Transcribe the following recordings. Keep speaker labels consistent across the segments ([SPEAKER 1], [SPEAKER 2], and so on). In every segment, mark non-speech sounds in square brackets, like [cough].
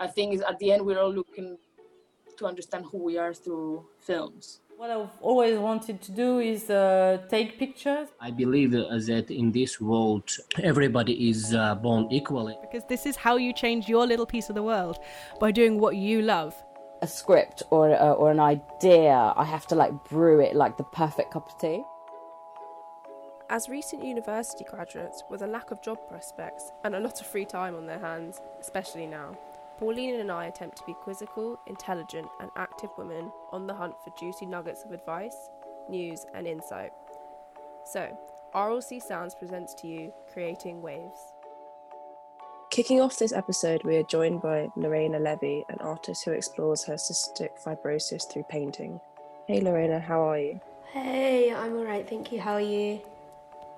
[SPEAKER 1] I think at the end we're all looking to understand who we are through films.
[SPEAKER 2] What I've always wanted to do is uh, take pictures.
[SPEAKER 3] I believe that in this world, everybody is uh, born equally.
[SPEAKER 4] Because this is how you change your little piece of the world by doing what you love.
[SPEAKER 5] A script or, uh, or an idea, I have to like brew it like the perfect cup of tea.
[SPEAKER 6] As recent university graduates with a lack of job prospects and a lot of free time on their hands, especially now, Pauline and I attempt to be quizzical, intelligent, and active women on the hunt for juicy nuggets of advice, news, and insight. So, RLC Sounds presents to you Creating Waves. Kicking off this episode, we are joined by Lorena Levy, an artist who explores her cystic fibrosis through painting. Hey Lorena, how are you?
[SPEAKER 7] Hey, I'm alright, thank you. How are you?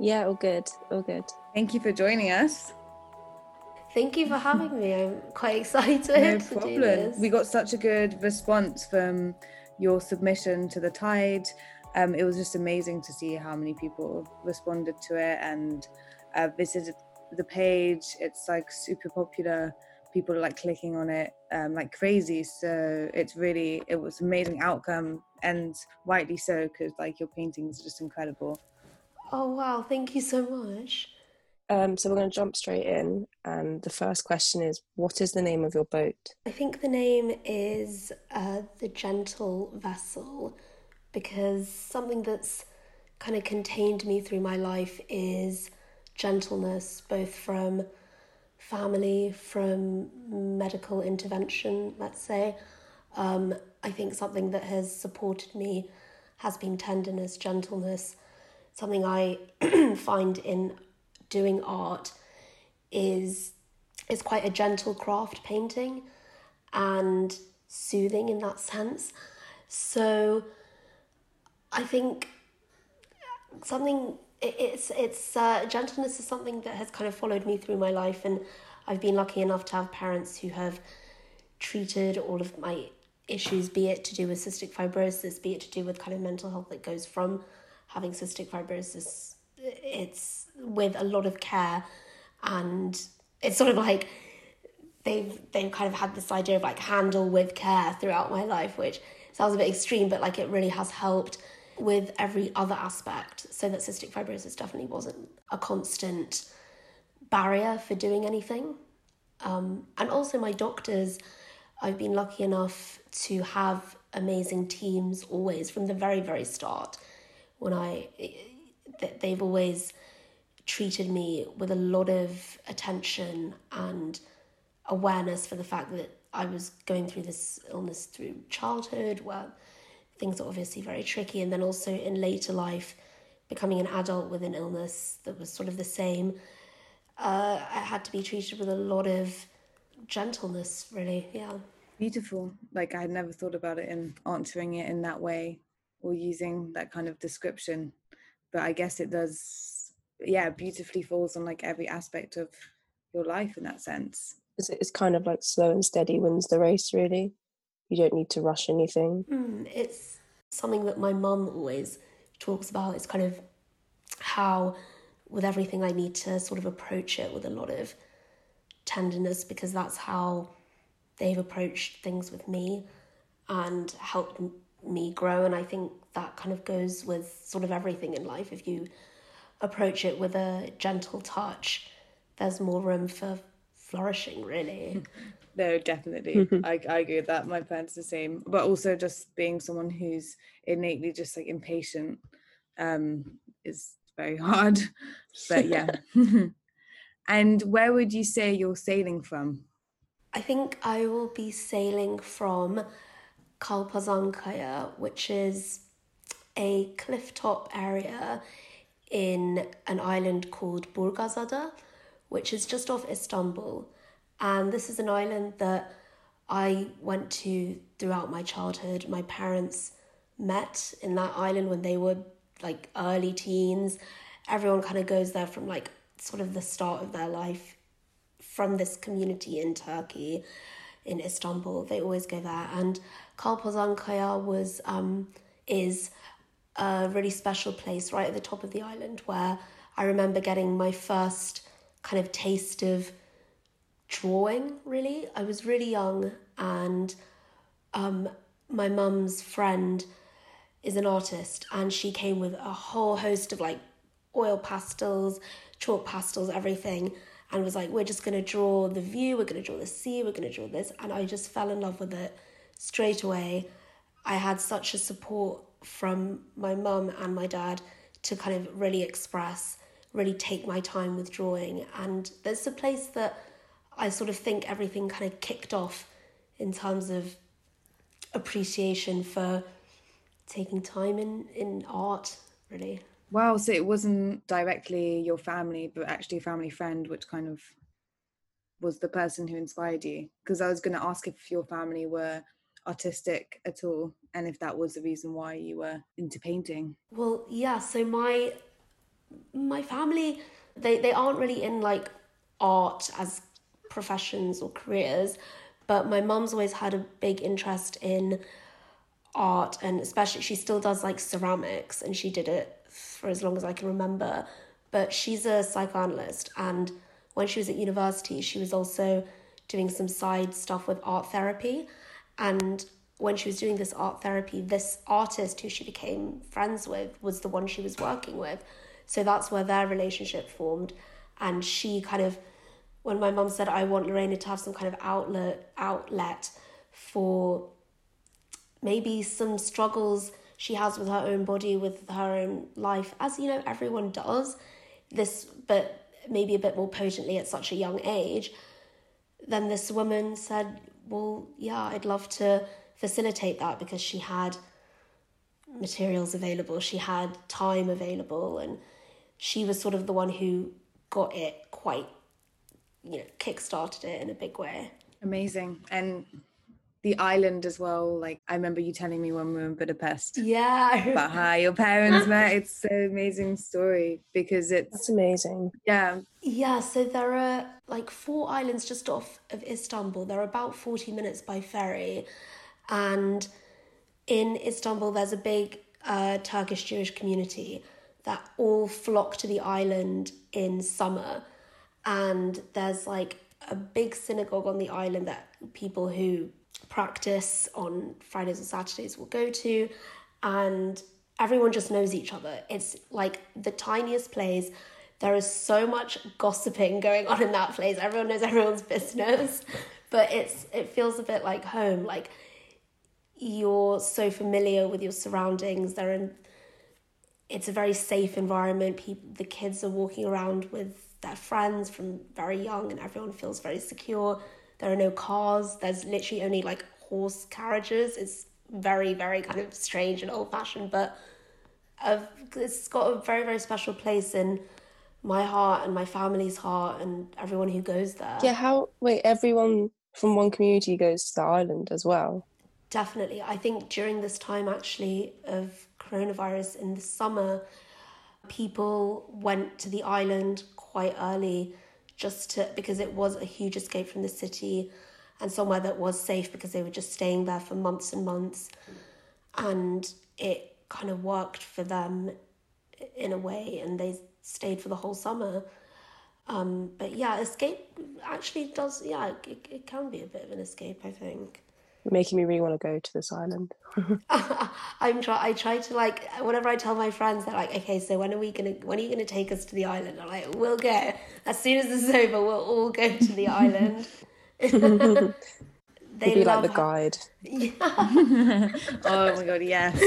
[SPEAKER 6] Yeah, all good, all good.
[SPEAKER 8] Thank you for joining us.
[SPEAKER 7] Thank you for [laughs] having me. I'm quite excited.
[SPEAKER 8] No problem. We got such a good response from your submission to the Tide. Um, it was just amazing to see how many people responded to it and uh, visited the page. It's like super popular. People are like clicking on it um, like crazy. So it's really it was amazing outcome and rightly so because like your paintings are just incredible.
[SPEAKER 7] Oh wow! Thank you so much.
[SPEAKER 6] Um, so we're going to jump straight in. And the first question is What is the name of your boat?
[SPEAKER 7] I think the name is uh, The Gentle Vessel because something that's kind of contained me through my life is gentleness, both from family, from medical intervention, let's say. Um, I think something that has supported me has been tenderness, gentleness, something I [clears throat] find in doing art is is quite a gentle craft painting and soothing in that sense. So I think something it's it's uh, gentleness is something that has kind of followed me through my life, and I've been lucky enough to have parents who have treated all of my issues, be it to do with cystic fibrosis, be it to do with kind of mental health that goes from having cystic fibrosis. It's with a lot of care and it's sort of like they've they've kind of had this idea of like handle with care throughout my life which sounds a bit extreme but like it really has helped with every other aspect. So that cystic fibrosis definitely wasn't a constant barrier for doing anything. Um, and also my doctors i've been lucky enough to have amazing teams always from the very very start. When i they've always treated me with a lot of attention and awareness for the fact that I was going through this illness through childhood, where things are obviously very tricky, and then also in later life, becoming an adult with an illness that was sort of the same. Uh, I had to be treated with a lot of gentleness, really. Yeah.
[SPEAKER 8] Beautiful. Like I had never thought about it in answering it in that way or using that kind of description, but I guess it does yeah beautifully falls on like every aspect of your life in that sense.
[SPEAKER 6] It's, it's kind of like slow and steady wins the race really. You don't need to rush anything.
[SPEAKER 7] Mm, it's something that my mum always talks about. It's kind of how with everything i need to sort of approach it with a lot of tenderness because that's how they've approached things with me and helped me grow. And i think that kind of goes with sort of everything in life if you approach it with a gentle touch, there's more room for flourishing, really. [laughs]
[SPEAKER 8] No, definitely. [laughs] I, I agree with that. My parents the same. But also just being someone who's innately just like impatient um is very [laughs] hard. But yeah. and where would you say you're sailing from?
[SPEAKER 7] I think I will be sailing from Kalpazankaya, which is a cliff top area in an island called Burgazada, which is just off Istanbul. And this is an island that I went to throughout my childhood. My parents met in that island when they were like early teens. Everyone kind of goes there from like sort of the start of their life from this community in Turkey, in Istanbul. They always go there. And Kalpazankaya was um, is a really special place right at the top of the island where I remember getting my first kind of taste of drawing, really. I was really young, and um, my mum's friend is an artist, and she came with a whole host of like oil pastels, chalk pastels, everything, and was like, We're just gonna draw the view, we're gonna draw the sea, we're gonna draw this. And I just fell in love with it straight away. I had such a support from my mum and my dad to kind of really express, really take my time with drawing. And there's a place that I sort of think everything kind of kicked off in terms of appreciation for taking time in, in art, really.
[SPEAKER 8] Wow, so it wasn't directly your family, but actually a family friend, which kind of was the person who inspired you? Because I was going to ask if your family were artistic at all and if that was the reason why you were into painting?
[SPEAKER 7] Well yeah so my my family they they aren't really in like art as professions or careers but my mum's always had a big interest in art and especially she still does like ceramics and she did it for as long as I can remember but she's a psychoanalyst and when she was at university she was also doing some side stuff with art therapy and when she was doing this art therapy, this artist who she became friends with was the one she was working with. So that's where their relationship formed. And she kind of, when my mum said, I want Lorena to have some kind of outlet, outlet for maybe some struggles she has with her own body, with her own life, as you know, everyone does, this, but maybe a bit more potently at such a young age, then this woman said, well, yeah, I'd love to facilitate that because she had materials available, she had time available, and she was sort of the one who got it quite, you know, kick-started it in a big way.
[SPEAKER 8] Amazing. And the island as well. Like I remember you telling me when we were in Budapest.
[SPEAKER 7] Yeah.
[SPEAKER 8] About how your parents met. [laughs] It's so amazing story because it's
[SPEAKER 9] That's amazing.
[SPEAKER 8] Yeah.
[SPEAKER 7] Yeah, so there are like four islands just off of Istanbul. They're about 40 minutes by ferry. And in Istanbul there's a big uh, Turkish Jewish community that all flock to the island in summer. And there's like a big synagogue on the island that people who practice on Fridays and Saturdays will go to, and everyone just knows each other. It's like the tiniest place. There is so much gossiping going on in that place. Everyone knows everyone's business, but it's it feels a bit like home. Like you're so familiar with your surroundings. They're in. It's a very safe environment. People, the kids are walking around with their friends from very young, and everyone feels very secure there are no cars. There's literally only like horse carriages. It's very, very kind of strange and old fashioned, but I've, it's got a very, very special place in my heart and my family's heart and everyone who goes there.
[SPEAKER 9] Yeah, how, wait, everyone from one community goes to the island as well?
[SPEAKER 7] Definitely. I think during this time actually of coronavirus in the summer, people went to the island quite early just to because it was a huge escape from the city and somewhere that was safe because they were just staying there for months and months. And it kind of worked for them in a way and they stayed for the whole summer. Um, but yeah escape actually does yeah it, it can be a bit of an escape i think
[SPEAKER 9] making me really want to go to this island. [laughs] [laughs]
[SPEAKER 7] I'm try. I try to like whenever I tell my friends, they're like, "Okay, so when are we gonna? When are you gonna take us to the island?" I'm like, "We'll go as soon as this is over. We'll all go to the [laughs] island."
[SPEAKER 9] they be like the guide.
[SPEAKER 7] Yeah.
[SPEAKER 8] oh my god, yes.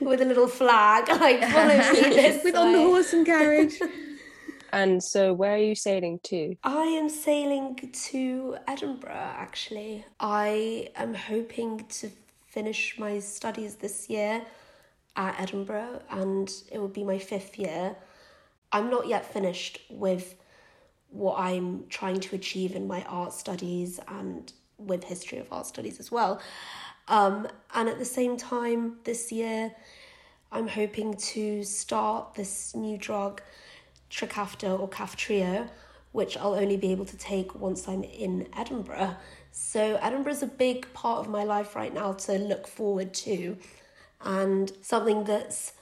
[SPEAKER 7] With a little flag, like follow me this
[SPEAKER 8] With
[SPEAKER 7] way.
[SPEAKER 8] on the horse and carriage.
[SPEAKER 9] And so, where are you sailing to?
[SPEAKER 7] I am sailing to Edinburgh actually. I am hoping to finish my studies this year at Edinburgh and it will be my fifth year. I'm not yet finished with what I'm trying to achieve in my art studies and with history of art studies as well. Um, and at the same time, this year, I'm hoping to start this new drug Trikafta or Kaftrio, which I'll only be able to take once I'm in Edinburgh. So Edinburgh's a big part of my life right now to look forward to and something that's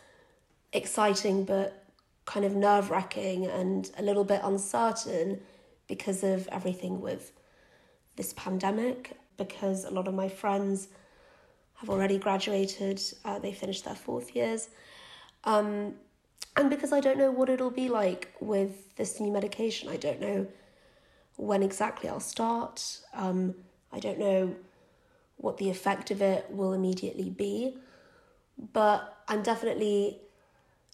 [SPEAKER 7] exciting but kind of nerve-wracking and a little bit uncertain because of everything with this pandemic, because a lot of my friends have already graduated, uh, they finished their fourth years. Um, and because I don't know what it'll be like with this new medication, I don't know when exactly I'll start. Um, I don't know what the effect of it will immediately be, but I'm definitely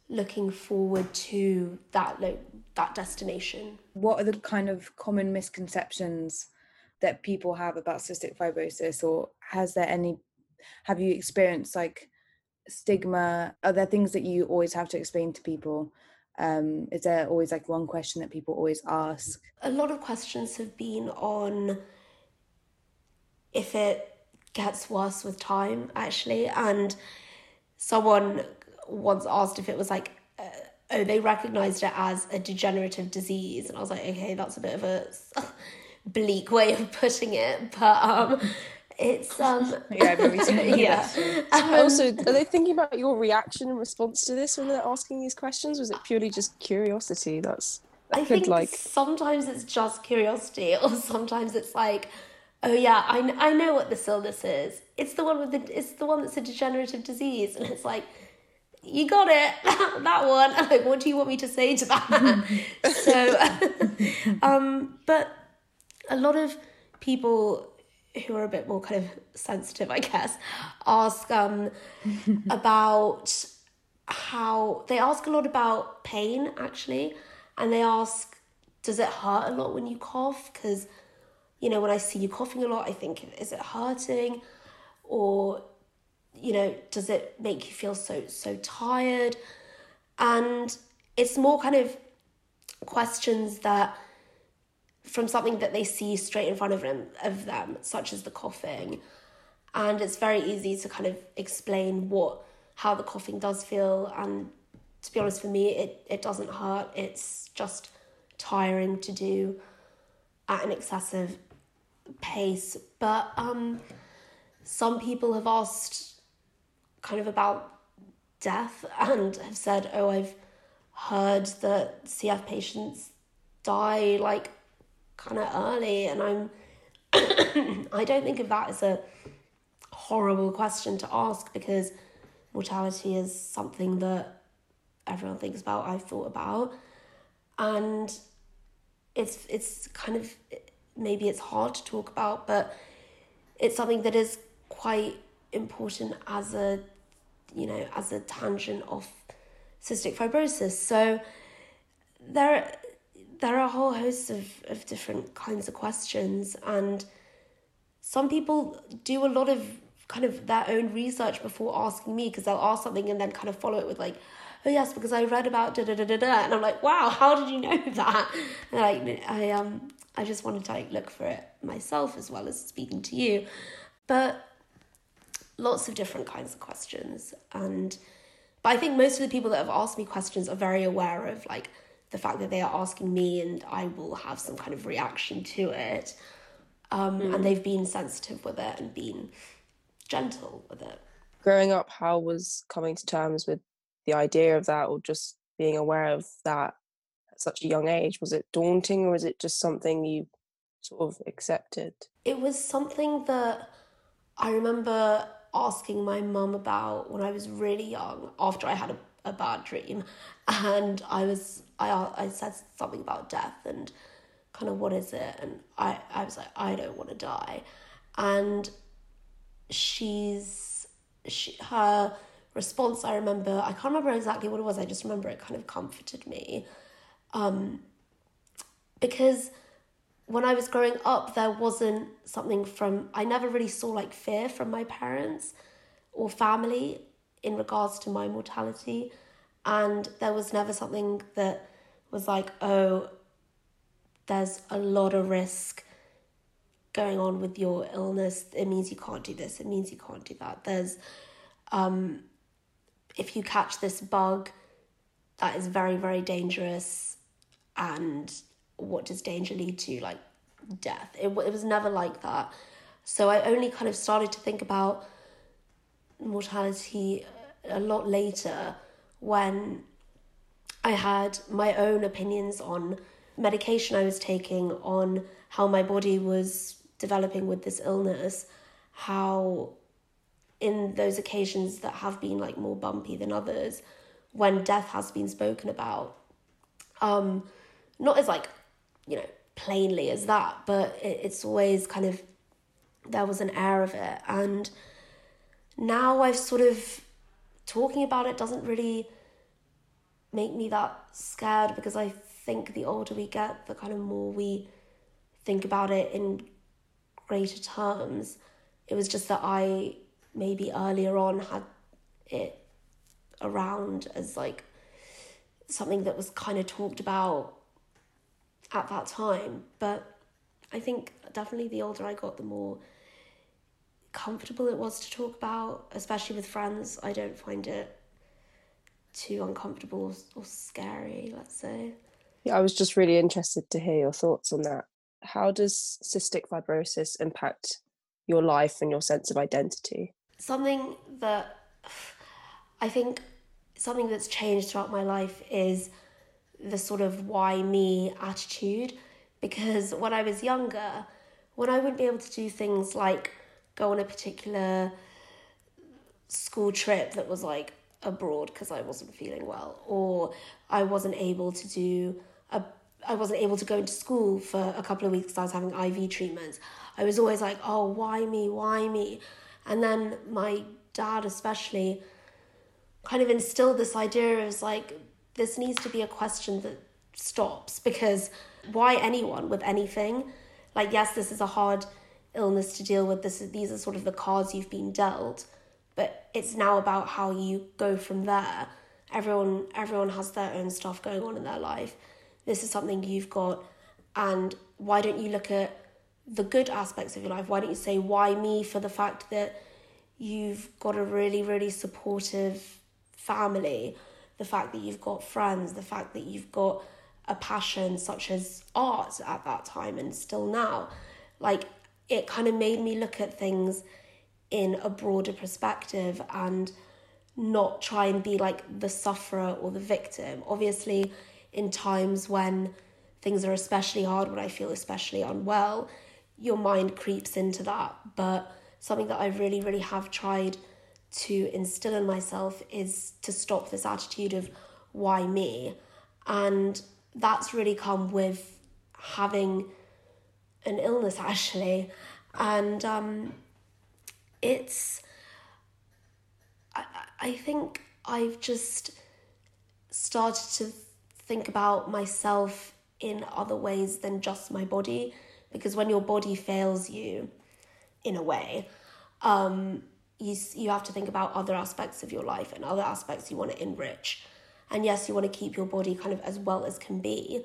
[SPEAKER 7] looking forward to that like that destination.
[SPEAKER 8] What are the kind of common misconceptions that people have about cystic fibrosis, or has there any? Have you experienced like stigma? Are there things that you always have to explain to people? Um, is there always like one question that people always ask?
[SPEAKER 7] A lot of questions have been on if it gets worse with time, actually. And someone once asked if it was like, uh, oh, they recognized it as a degenerative disease. And I was like, okay, that's a bit of a [laughs] bleak way of putting it. But um, it's [laughs] um
[SPEAKER 8] yeah, [laughs]
[SPEAKER 7] yeah. [laughs]
[SPEAKER 9] Um, also, are they thinking about your reaction in response to this when they're asking these questions? Was it purely just curiosity? That's that
[SPEAKER 7] I
[SPEAKER 9] could
[SPEAKER 7] think
[SPEAKER 9] like
[SPEAKER 7] sometimes it's just curiosity, or sometimes it's like, oh yeah, I, I know what this illness is. It's the one with the it's the one that's a degenerative disease, and it's like, you got it, that one. And like, what do you want me to say to that? so, um, but a lot of people who are a bit more kind of sensitive, I guess, ask um, [laughs] about how they ask a lot about pain actually, and they ask, does it hurt a lot when you cough? Because you know, when I see you coughing a lot, I think, is it hurting, or you know, does it make you feel so so tired? And it's more kind of questions that from something that they see straight in front of them of them, such as the coughing. And it's very easy to kind of explain what how the coughing does feel and to be honest for me it, it doesn't hurt. It's just tiring to do at an excessive pace. But um some people have asked kind of about death and have said, Oh, I've heard that CF patients die like kind of early and i'm [coughs] i don't think of that as a horrible question to ask because mortality is something that everyone thinks about i've thought about. And it's it's kind of maybe it's hard to talk about but it's something that is quite important as a you know as a tangent of cystic fibrosis. So there there are a whole host of, of different kinds of questions and some people do a lot of kind of their own research before asking me because they'll ask something and then kind of follow it with like oh yes because i read about da da da da da and i'm like wow how did you know that? [laughs] And like i um i just wanted to like look for it myself as well as speaking to you. But lots of different kinds of questions and but i think most of the people that have asked me questions are very aware of like the fact that they are asking me and I will have some kind of reaction to it. Um,
[SPEAKER 9] Mm.
[SPEAKER 7] And they've been sensitive with it and been gentle with it.
[SPEAKER 9] growing up, how was coming to terms with the idea of that or just being aware of that at such a young age? Was it daunting or was it just something you sort of accepted?
[SPEAKER 7] It was something that I remember asking my mum about when I was really young after I had a, a bad dream. And I was, I, I said something about death and kind of what is it? And I, I was like, I don't want to die. And she's, she, her response, I remember, I can't remember exactly what it was. I just remember it kind of comforted me. Um, because when I was growing up, there wasn't something from, I never really saw like fear from my parents or family in regards to my mortality. And there was never something that was like, oh, there's a lot of risk going on with your illness. It means you can't do this, it means you can't do that. There's, um, if you catch this bug, that is very, very dangerous. And what does danger lead to? Like death. It, it was never like that. So I only kind of started to think about mortality a lot later when I had my own opinions on medication I was taking, on how my body was developing with this illness, how in those occasions that have been like more bumpy than others, when death has been spoken about, um, not as like, you know, plainly as that, but it, it's always kind of there was an air of it. And now I've sort of talking about it doesn't really make me that scared because I think the older we get, the kind of more we think about it in greater terms. It was just that I maybe earlier on had it around as like something that was kind of talked about at that time. But I think definitely the older I got, the more comfortable it was to talk about, especially with friends. I don't find it too uncomfortable or scary, let's say.
[SPEAKER 9] Yeah, I was just really interested to hear your thoughts on that. How does cystic fibrosis impact your life and your sense of identity?
[SPEAKER 7] Something that [sighs] I think something that's changed throughout my life is the sort of why me attitude. Because when I was younger, when I wouldn't be able to do things like go on a particular school trip that was like abroad because I wasn't feeling well, or I wasn't able to do a I wasn't able to go into school for a couple of weeks because I was having IV treatments. I was always like, oh, why me? Why me? And then my dad, especially, kind of instilled this idea of like, this needs to be a question that stops because why anyone with anything? Like, yes, this is a hard illness to deal with. This is, these are sort of the cards you've been dealt, but it's now about how you go from there. Everyone, everyone has their own stuff going on in their life. This is something you've got, and why don't you look at the good aspects of your life? Why don't you say why me for the fact that you've got a really, really supportive family, the fact that you've got friends, the fact that you've got a passion such as art at that time and still now. Like it kind of made me look at things in a broader perspective and not try and be like the sufferer or the victim. Obviously, in times when things are especially hard, when I feel especially unwell, your mind creeps into that. But something that I really, really have tried to instill in myself is to stop this attitude of why me. And that's really come with having an illness [laughs] actually and um, it's I, I think i've just started to think about myself in other ways than just my body because when your body fails you in a way um, you, you have to think about other aspects of your life and other aspects you want to enrich. And yes you want to keep your body kind of as well as can be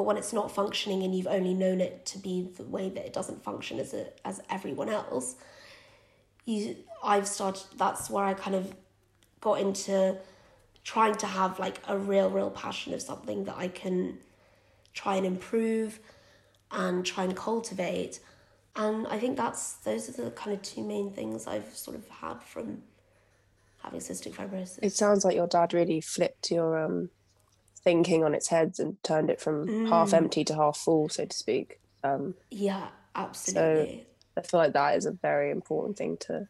[SPEAKER 7] but when it's not functioning and you've only known it to be the way that it doesn't function as a, as everyone else, you I've started. That's where I kind of got into trying to have like a real, real passion of something that I can try and improve and try and cultivate. And I think that's those are the kind of two main things I've sort of had from having cystic fibrosis.
[SPEAKER 9] It sounds like your dad really flipped your um thinking on its head and turned it from mm. half empty to half full, so to speak. Um,
[SPEAKER 7] yeah, absolutely.
[SPEAKER 9] So I feel like that is a very important thing to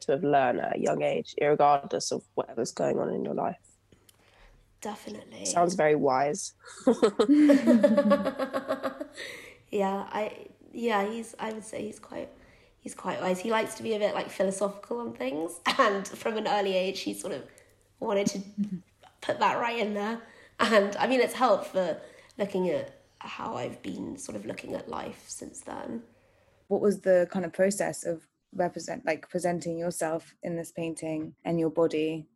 [SPEAKER 9] to have learned at a young age, regardless of whatever's going on in your life.
[SPEAKER 7] Definitely.
[SPEAKER 9] Sounds very wise. [laughs]
[SPEAKER 7] yeah, I yeah, he's I would say he's quite he's quite wise. He likes to be a bit like philosophical on things [laughs] and from an early age he sort of wanted to put that right in there. And I mean, it's helped for looking at how I've been sort of looking at life since then.
[SPEAKER 8] What was the kind of process of represent like presenting yourself in this painting and your body?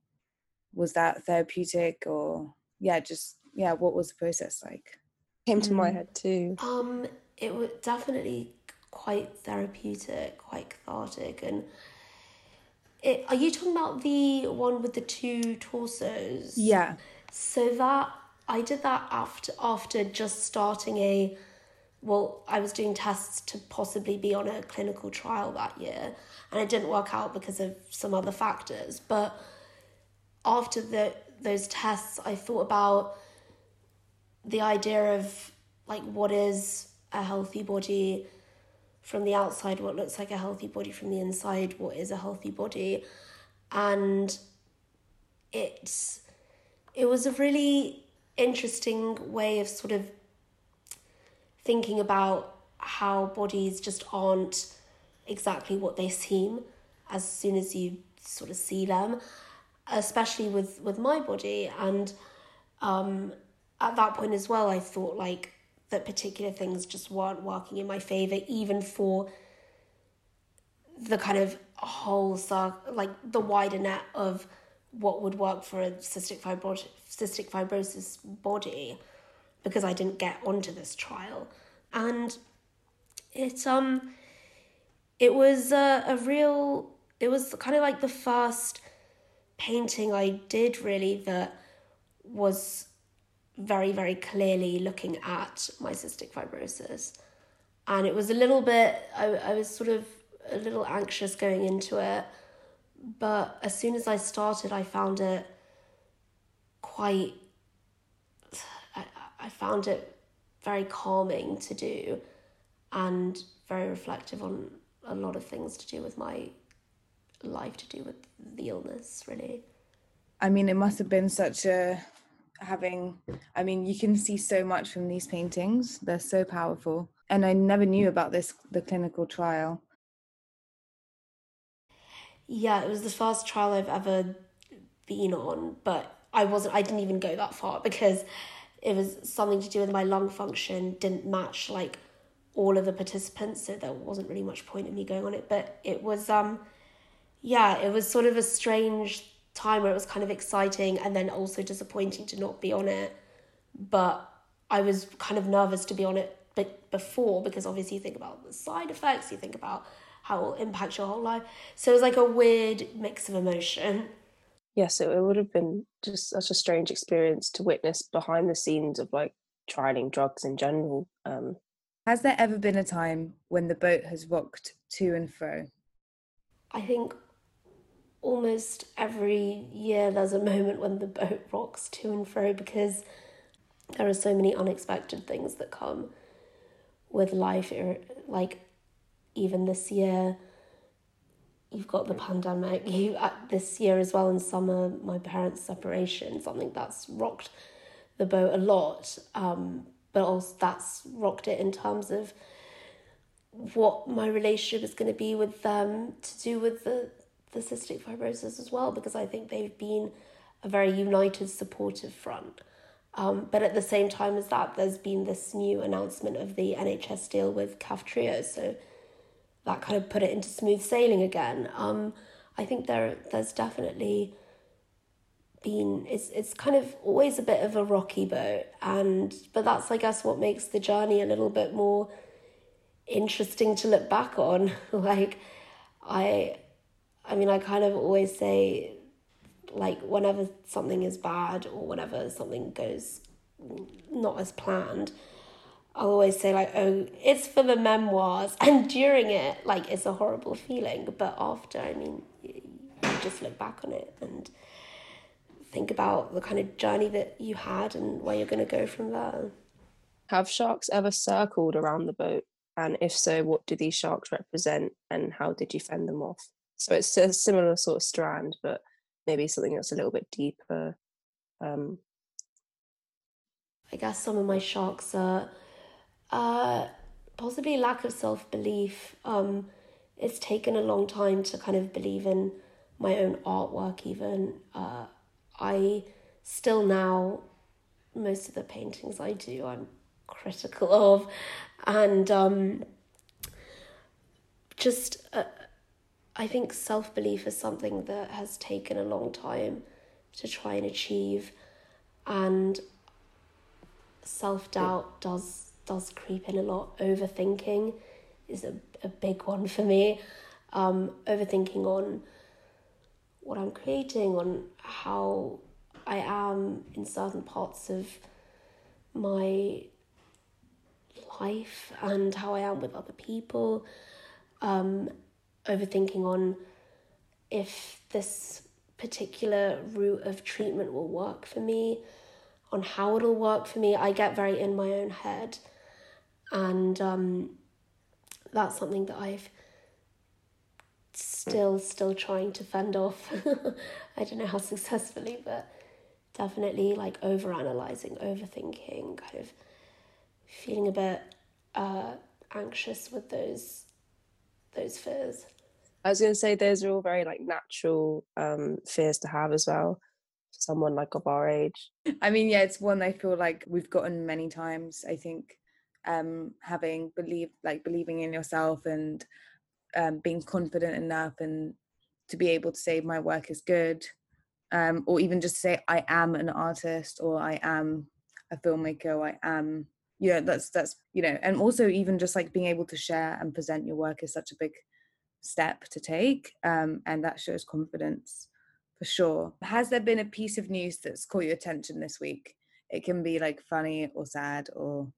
[SPEAKER 8] Was that therapeutic or yeah, just yeah, what was the process like?
[SPEAKER 9] Came to my mm. head too.
[SPEAKER 7] Um, it was definitely quite therapeutic, quite cathartic, and it, are you talking about the one with the two torsos?
[SPEAKER 8] Yeah.
[SPEAKER 7] So that I did that after after just starting a well, I was doing tests to possibly be on a clinical trial that year, and it didn't work out because of some other factors. But after the those tests, I thought about the idea of like what is a healthy body from the outside, what looks like a healthy body from the inside, what is a healthy body, and it's it was a really interesting way of sort of thinking about how bodies just aren't exactly what they seem as soon as you sort of see them especially with with my body. And um at that point as well i thought like that particular things just weren't working in my favor even for the kind of whole like the wider net of what would work for a cystic fibrosis cystic fibrosis body because I didn't get onto this trial. And it um it was a, a real it was kind of like the first painting I did really that was very very clearly looking at my cystic fibrosis. And it was a little bit I, I was sort of a little anxious going into it. But as soon as I started I found it quite I, found it very calming to do and very reflective on a lot of things to do with my life to do with the illness really.
[SPEAKER 8] I mean it must have been such a having i mean you can see so much from these paintings. They're so powerful. And i never knew about this the clinical trial.
[SPEAKER 7] Yeah it was the first trial i've ever been on but i wasn't i didn't even go that far because it was something to do with my lung function didn't match like all of the participants so there wasn't really much point in me going on it. But it was um yeah it was sort of a strange time where it was kind of exciting and then also disappointing to not be on it. But i was kind of nervous to be on it but before because obviously you think about the side effects you think about how it will impact your whole life. So it was like a weird mix of emotion
[SPEAKER 9] yes it, it would have been just such a strange experience to witness behind the scenes of like trialing drugs in general um
[SPEAKER 8] has there ever been a time when the boat has rocked to and fro?
[SPEAKER 7] I think almost every year there's a moment when the boat [laughs] rocks to and fro because there are so many unexpected things that come with life. Like, even this year, you've got the pandemic. You uh, this year as well in summer, my parents' separation, something that's rocked the boat a lot. Um, but also that's rocked it in terms of what my relationship is going to be with them to do with the the cystic fibrosis as well because I think they've been a very united supportive front. Um, but at the same time as that, there's been this new announcement of the NHS deal with Kaftrio, so that kind of put it into smooth sailing again. Um, I think there there's definitely been it's it's kind of always a bit of a rocky boat and but that's I guess what makes the journey a little bit more interesting to look back on [laughs] like I I mean I kind of always say like whenever something is bad or whenever something goes not as planned I'll always say like oh it's for the memoirs and during it like it's a horrible feeling but after I mean you just look back on it and think about the kind of journey that you had and where you're going to go from there.
[SPEAKER 9] Have sharks ever circled around the boat? And if so, what do these sharks represent and how did you fend them off? So it's a similar sort of strand, but maybe something that's a little bit deeper. Um,
[SPEAKER 7] I guess some of my sharks are uh, possibly lack of self belief. Um, it's taken a long time to kind of believe in my own artwork, even. Uh, I still now, most of the paintings I do, I'm critical of. And um, just, uh, I think self belief is something that has taken a long time to try and achieve. And self doubt does does creep in a lot. Overthinking is a, a big one for me. Um, overthinking on what I'm creating, on how I am in certain parts of my life and how I am with other people. Um, overthinking on if this particular route of treatment will work for me. on how it'll work for me. I get very in my own head, and um, that's something that I've still still trying to fend off. [laughs] I don't know how successfully, but definitely like over analyzing, overthinking, kind of feeling a bit uh, anxious with those those fears.
[SPEAKER 9] I was going to say those are all very like natural um, fears to have as well for someone like of our age.
[SPEAKER 8] I mean, yeah, it's one I feel like we've gotten many times. I think um, having believe like believing in yourself and um, being confident enough and to be able to say my work is good, um, or even just say I am an artist or I am a filmmaker, or I am yeah, that's that's you know, and also even just like being able to share and present your work is such a big step to take, um, and that shows confidence for sure. Has there been a piece of news that's caught your attention this week? It can be like funny or sad or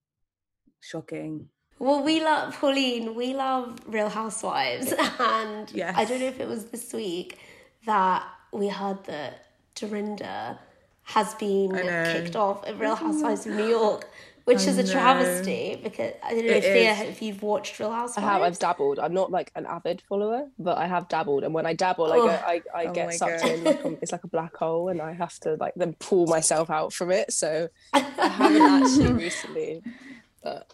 [SPEAKER 8] shocking.
[SPEAKER 7] Well, we love Pauline. We love Real Housewives, [laughs] and
[SPEAKER 8] Yes.
[SPEAKER 7] I don't know if it was this week that we heard that Dorinda has been kicked off at Real Housewives of New York, which
[SPEAKER 8] I
[SPEAKER 7] is a
[SPEAKER 8] know.
[SPEAKER 7] travesty. Because I don't know
[SPEAKER 8] It
[SPEAKER 7] if Thea, if you've watched Real Housewives.
[SPEAKER 9] I
[SPEAKER 7] Housewives.
[SPEAKER 9] have. I've dabbled. I'm not like an avid follower, but I have dabbled. And when I dabble, I
[SPEAKER 7] Oh.
[SPEAKER 9] go, I, I
[SPEAKER 8] Oh
[SPEAKER 9] get sucked
[SPEAKER 8] God.
[SPEAKER 9] in. Like a, it's like a black hole, and I have to like then pull myself out from it. So [laughs] I haven't actually recently, but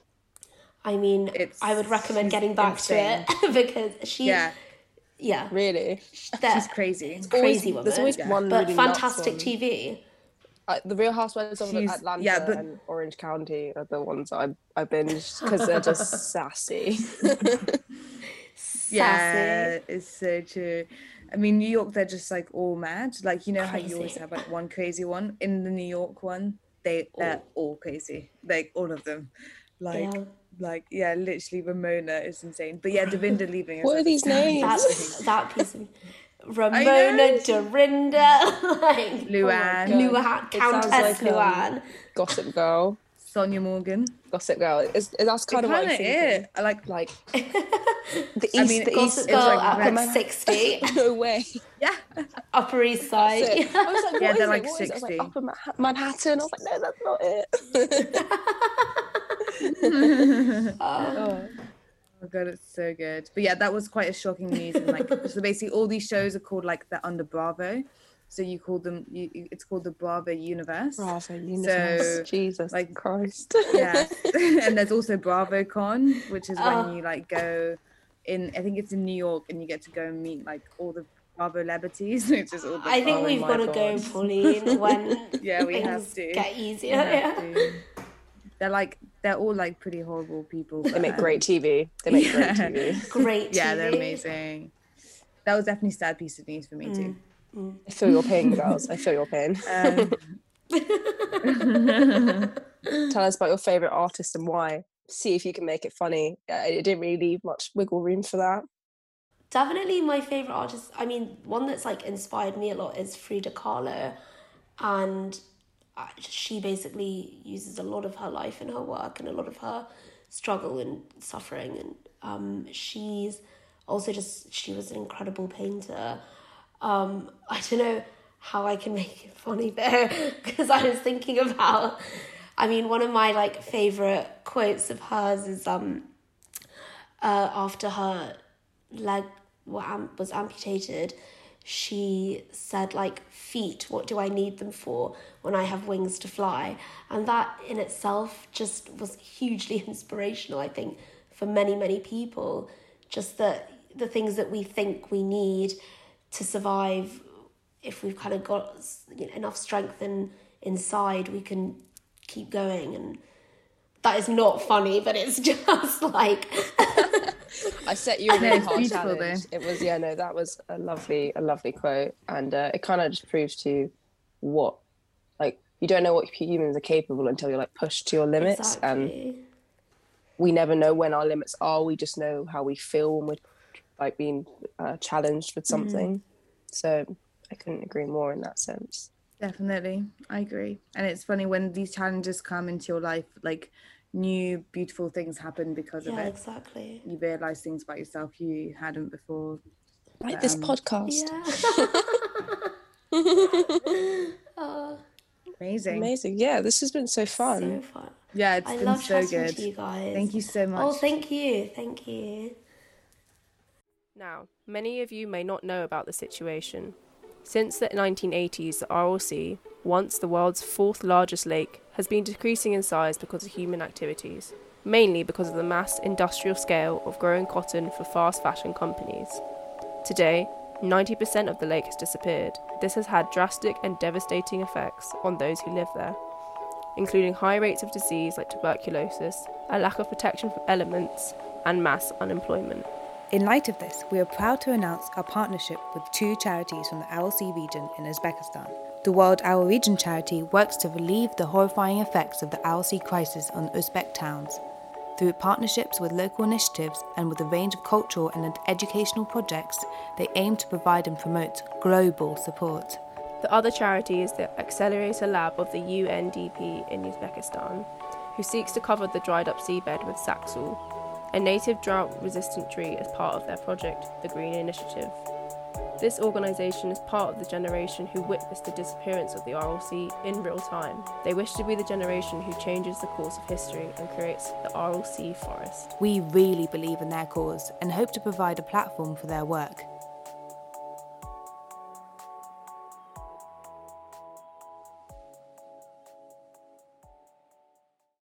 [SPEAKER 7] I mean,
[SPEAKER 8] It's-
[SPEAKER 7] I would recommend getting back
[SPEAKER 8] insane.
[SPEAKER 7] to it [laughs] because she,
[SPEAKER 8] Yeah,
[SPEAKER 7] yeah,
[SPEAKER 9] really,
[SPEAKER 7] that-
[SPEAKER 8] she's crazy.
[SPEAKER 7] It's crazy
[SPEAKER 9] always,
[SPEAKER 7] woman.
[SPEAKER 9] there's always
[SPEAKER 8] Yeah.
[SPEAKER 9] one
[SPEAKER 7] but
[SPEAKER 9] really nuts
[SPEAKER 7] fantastic. TV.
[SPEAKER 9] Uh, the Real Housewives of
[SPEAKER 8] She's-
[SPEAKER 9] Atlanta
[SPEAKER 8] yeah, but-
[SPEAKER 9] and Orange County are the ones I I binged because they're just [laughs] [laughs] sassy.
[SPEAKER 8] Yeah, it's so true. I mean, New York, they're just like all mad. Like you know how you always have like one crazy one. In the New York one, they they're all crazy. Like all of them. Like
[SPEAKER 7] Yeah.
[SPEAKER 8] like yeah, literally Ramona is insane. But yeah, Devinda [laughs] leaving.
[SPEAKER 9] What are these names?
[SPEAKER 7] That's [laughs] that piece of. [laughs] Ramona, Dorinda, like
[SPEAKER 8] Luann.
[SPEAKER 7] Luann, Countess
[SPEAKER 9] like, um,
[SPEAKER 7] Luann.
[SPEAKER 9] Gossip Girl,
[SPEAKER 8] Sonja Morgan.
[SPEAKER 9] Gossip Girl. Is, that's kind of what I'm
[SPEAKER 8] of
[SPEAKER 9] thinking.
[SPEAKER 8] it. I like
[SPEAKER 9] Like the east,
[SPEAKER 8] I mean,
[SPEAKER 9] the
[SPEAKER 8] Gossip
[SPEAKER 9] east.
[SPEAKER 7] Gossip Girl
[SPEAKER 8] like
[SPEAKER 7] at like 60,
[SPEAKER 9] no way.
[SPEAKER 8] yeah.
[SPEAKER 7] Upper East Side.
[SPEAKER 9] That's. I was like,
[SPEAKER 8] Yeah,
[SPEAKER 9] is
[SPEAKER 8] they're like
[SPEAKER 9] What is it?
[SPEAKER 8] 60.
[SPEAKER 9] like, Upper Manha- Manhattan. I was like, no, that's not it. [laughs] [laughs]
[SPEAKER 7] Oh,
[SPEAKER 8] Oh my god, it's so good. But yeah, that was quite a shocking news. And like, [laughs] so basically, all these shows are called like they're under Bravo. So you call them. You, you- it's called the Bravo Universe.
[SPEAKER 9] Bravo, universe.
[SPEAKER 8] So,
[SPEAKER 9] Jesus
[SPEAKER 8] like-
[SPEAKER 9] Christ.
[SPEAKER 8] Yeah, and there's also BravoCon, which is
[SPEAKER 7] Oh.
[SPEAKER 8] when you like go in. I think it's in New York, and you get to go and meet like all the Bravo celebrities, which is all. The
[SPEAKER 7] I think
[SPEAKER 9] Oh
[SPEAKER 7] we've got to go,
[SPEAKER 9] God.
[SPEAKER 7] Pauline, when
[SPEAKER 8] Yeah, we have to.
[SPEAKER 7] get easier.
[SPEAKER 8] have
[SPEAKER 7] Yeah.
[SPEAKER 8] to. They're like they're all like pretty horrible people.
[SPEAKER 9] They make
[SPEAKER 8] um,
[SPEAKER 9] great TV. They make
[SPEAKER 8] Yeah.
[SPEAKER 9] great TV. [laughs]
[SPEAKER 7] Great
[SPEAKER 8] Yeah, they're amazing. That was definitely a sad piece of news for me too.
[SPEAKER 9] I feel your pain, girls. I feel your pain.
[SPEAKER 8] Um, [laughs] [laughs]
[SPEAKER 9] Tell us about your favorite artist and why. See if you can make it funny. Uh, It didn't really leave much wiggle room for that.
[SPEAKER 7] Definitely my favorite artist. I mean, one that's like inspired me a lot is Frida Kahlo, and she basically uses a lot of her life in her work and a lot of her struggle and suffering. And um, she's also just she was an incredible painter. Um, [laughs] I don't know how I can make it funny though, [laughs] because I was thinking about. I mean, one of my like favorite quotes of hers is um, uh, after her leg was amputated, she said like feet what do i need them for when i have wings to fly? And that in itself just was hugely [laughs] inspirational i think for many many people. Just that the things that we think we need to survive if we've kind of got you know, enough strength in, inside we can keep going and that is not funny but it's [laughs] just like
[SPEAKER 9] I set you a
[SPEAKER 8] No,
[SPEAKER 9] really hard
[SPEAKER 8] beautiful,
[SPEAKER 9] challenge. It was yeah, no, that was a lovely, a lovely quote, and uh, it kind of just proves to you what, like, you don't know what humans are capable until you're like pushed to your limits, and we never know when our limits are. We just know how we feel when we're like being uh, challenged with something. So I couldn't agree more in that sense.
[SPEAKER 8] Definitely, I agree. And it's funny when these challenges come into your life, like new beautiful things happen because of
[SPEAKER 7] yeah
[SPEAKER 8] it.
[SPEAKER 7] exactly
[SPEAKER 8] You realize things about yourself you hadn't before.
[SPEAKER 9] Like this
[SPEAKER 8] Um,
[SPEAKER 9] podcast.
[SPEAKER 7] yeah [laughs] [laughs] Uh,
[SPEAKER 10] Amazing.
[SPEAKER 9] Amazing. Yeah, this has been so fun.
[SPEAKER 7] So fun.
[SPEAKER 10] Yeah, it's
[SPEAKER 7] I
[SPEAKER 10] been
[SPEAKER 7] love
[SPEAKER 10] so good.
[SPEAKER 7] to you guys.
[SPEAKER 10] Thank you so much.
[SPEAKER 7] Oh, thank you. Thank you.
[SPEAKER 6] Now, many of you may not know about the situation. Since the 1980s, the Sea, once the world's fourth largest lake, has been decreasing in size because of human activities, mainly because of the mass industrial scale of growing cotton for fast fashion companies. Today, 90% of the lake has disappeared. This has had drastic and devastating effects on those who live there, including high rates of disease like tuberculosis, a lack of protection from elements, and mass unemployment.
[SPEAKER 8] In light of this, we are proud to announce our partnership with two charities from the Aral Sea region in Uzbekistan. The World Aral Region charity works to relieve the horrifying effects of the Aral Sea crisis on Uzbek towns. Through partnerships with local initiatives and with a range of cultural and educational projects, they aim to provide and promote global support.
[SPEAKER 6] The other charity is the Accelerator Lab of the UNDP in Uzbekistan, who seeks to cover the dried up seabed with saxaul, a native drought resistant tree as part of their project, the Green Initiative. This organisation is part of the generation who witnessed the disappearance of the Aral Sea in real time. They wish to be the generation who changes the course of history and creates the Aral Sea forest.
[SPEAKER 8] We really believe in their cause and hope to provide a platform for their work.